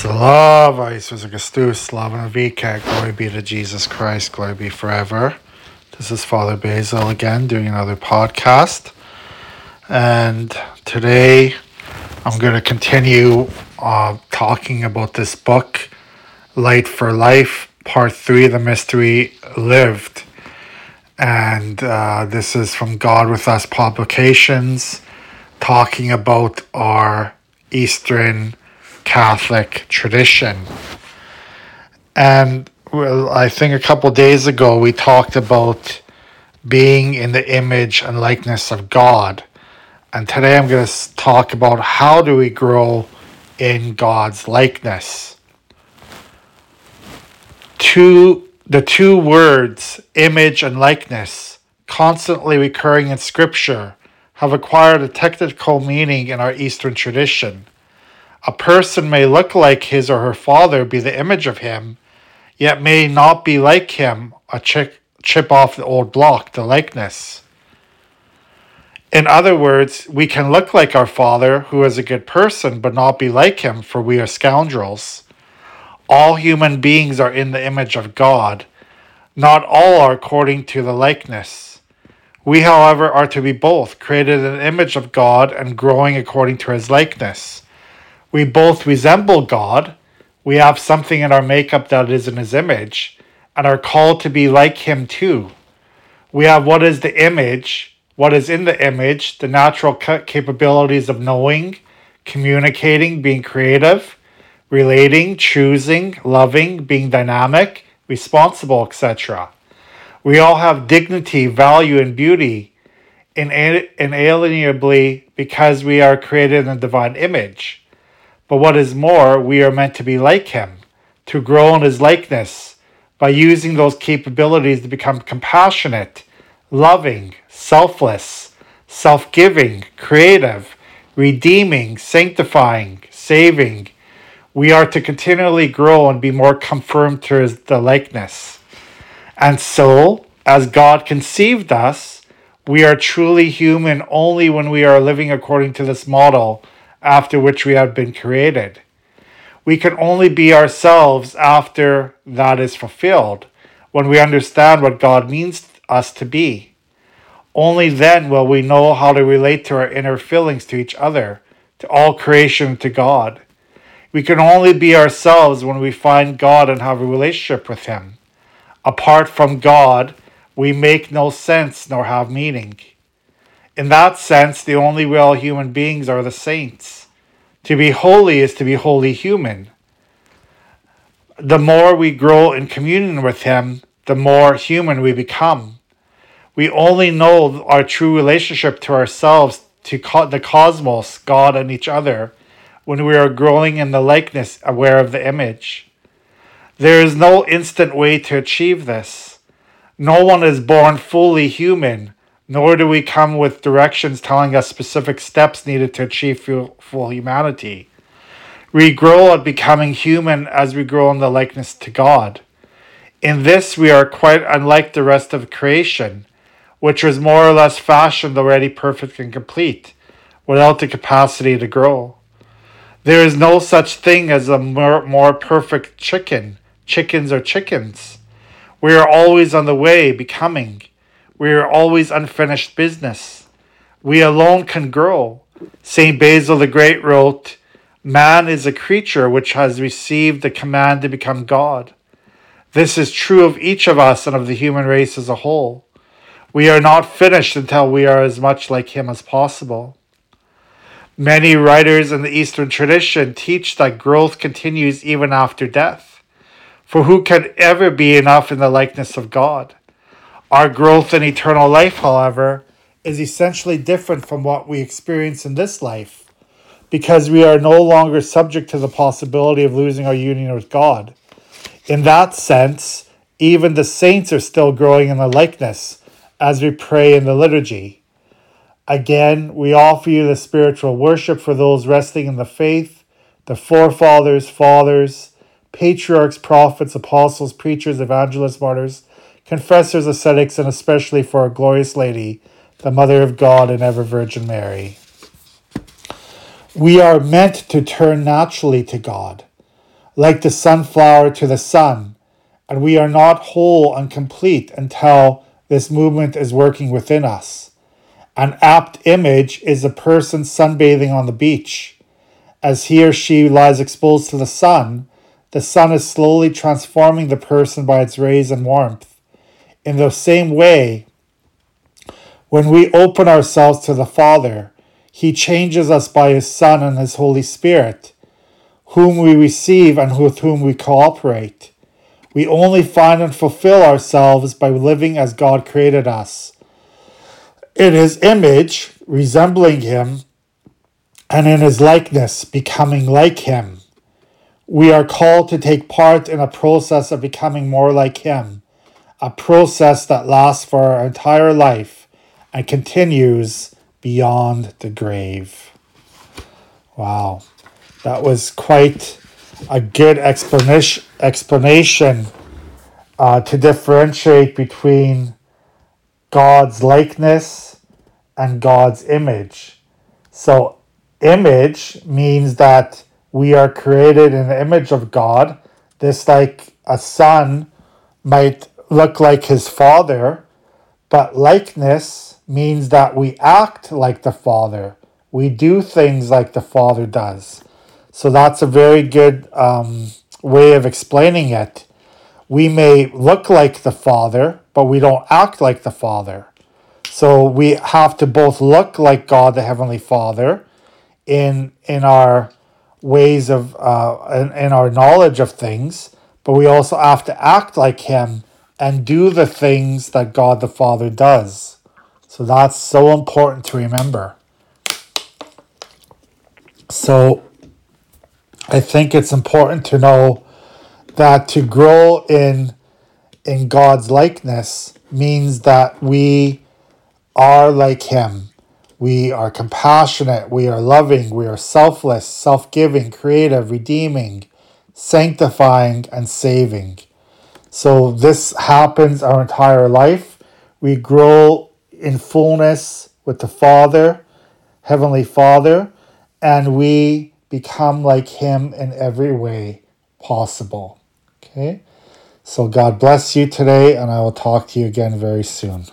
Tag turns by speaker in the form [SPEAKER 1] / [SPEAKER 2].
[SPEAKER 1] Slava Isusu Khrystu, Slava na viky, glory be to Jesus Christ, glory be forever. This is Father Basil again doing another podcast. And today I'm going to continue uh, talking about this book, Light for Life, Part 3 The Mystery Lived. And uh, this is from God with Us Publications, talking about our Eastern Catholic tradition. And well, I think a couple days ago we talked about being in the image and likeness of God. And today I'm going to talk about how do we grow in God's likeness. Two the two words image and likeness constantly recurring in scripture have acquired a technical meaning in our Eastern tradition. A person may look like his or her father, be the image of him, yet may not be like him, a chip, chip off the old block, the likeness. In other words, we can look like our father, who is a good person, but not be like him, for we are scoundrels. All human beings are in the image of God. Not all are according to the likeness. We, however, are to be both, created in the image of God and growing according to his likeness. We both resemble God. We have something in our makeup that is in His image and are called to be like Him too. We have what is the image, what is in the image, the natural capabilities of knowing, communicating, being creative, relating, choosing, loving, being dynamic, responsible, etc. We all have dignity, value, and beauty inalienably because we are created in the divine image. But what is more, we are meant to be like him, to grow in his likeness by using those capabilities to become compassionate, loving, selfless, self giving, creative, redeeming, sanctifying, saving. We are to continually grow and be more conformed to his, the likeness. And so, as God conceived us, we are truly human only when we are living according to this model after which we have been created. We can only be ourselves after that is fulfilled, when we understand what God means us to be. Only then will we know how to relate to our inner feelings to each other, to all creation, to God. We can only be ourselves when we find God and have a relationship with Him. Apart from God, we make no sense nor have meaning. In that sense, the only real human beings are the saints. To be holy is to be wholly human. The more we grow in communion with Him, the more human we become. We only know our true relationship to ourselves, to the cosmos, God, and each other when we are growing in the likeness, aware of the image. There is no instant way to achieve this. No one is born fully human nor do we come with directions telling us specific steps needed to achieve full, humanity. We grow at becoming human as we grow in the likeness to God. In this, we are quite unlike the rest of creation, which was more or less fashioned already perfect and complete, without the capacity to grow. There is no such thing as a more, more perfect chicken. Chickens are chickens. We are always on the way, becoming. We are always unfinished business. We alone can grow. St. Basil the Great wrote, Man is a creature which has received the command to become God. This is true of each of us and of the human race as a whole. We are not finished until we are as much like Him as possible. Many writers in the Eastern tradition teach that growth continues even after death. For who can ever be enough in the likeness of God? Our growth in eternal life, however, is essentially different from what we experience in this life because we are no longer subject to the possibility of losing our union with God. In that sense, even the saints are still growing in the likeness as we pray in the liturgy. Again, we offer you the spiritual worship for those resting in the faith, the forefathers, fathers, patriarchs, prophets, apostles, preachers, evangelists, martyrs, confessors, ascetics, and especially for our glorious Lady, the Mother of God and ever Virgin Mary. We are meant to turn naturally to God. like the sunflower to the sun, and we are not whole and complete until this movement is working within us. An apt image is a person sunbathing on the beach. As he or she lies exposed to the sun, the sun is slowly transforming the person by its rays and warmth. In the same way, when we open ourselves to the Father, He changes us by His Son and His Holy Spirit, whom we receive and with whom we cooperate. We only find and fulfill ourselves by living as God created us. In His image, resembling Him, and in His likeness, becoming like Him. We are called to take part in a process of becoming more like Him, a process that lasts for our entire life and continues beyond the grave. Wow, that was quite a good explanation explanation uh, to differentiate between God's likeness and God's image. So, image means that we are created in the image of God. This, like a son, might look like his father, but likeness means that we act like the father. We do things like the father does. So that's a very good um, way of explaining it. We may look like the father, but we don't act like the father. So we have to both look like God the Heavenly Father in in our ways of uh, in, in our knowledge of things, but we also have to act like Him and do the things that God the Father does. So that's so important to remember. So I think it's important to know that to grow in in God's likeness means that we are like him we are compassionate, we are loving, we are selfless, self giving, creative, redeeming, sanctifying, and saving. So this happens our entire life. We grow in fullness with the Father, Heavenly Father, and we become like Him in every way possible. Okay? So God bless you today, and I will talk to you again very soon.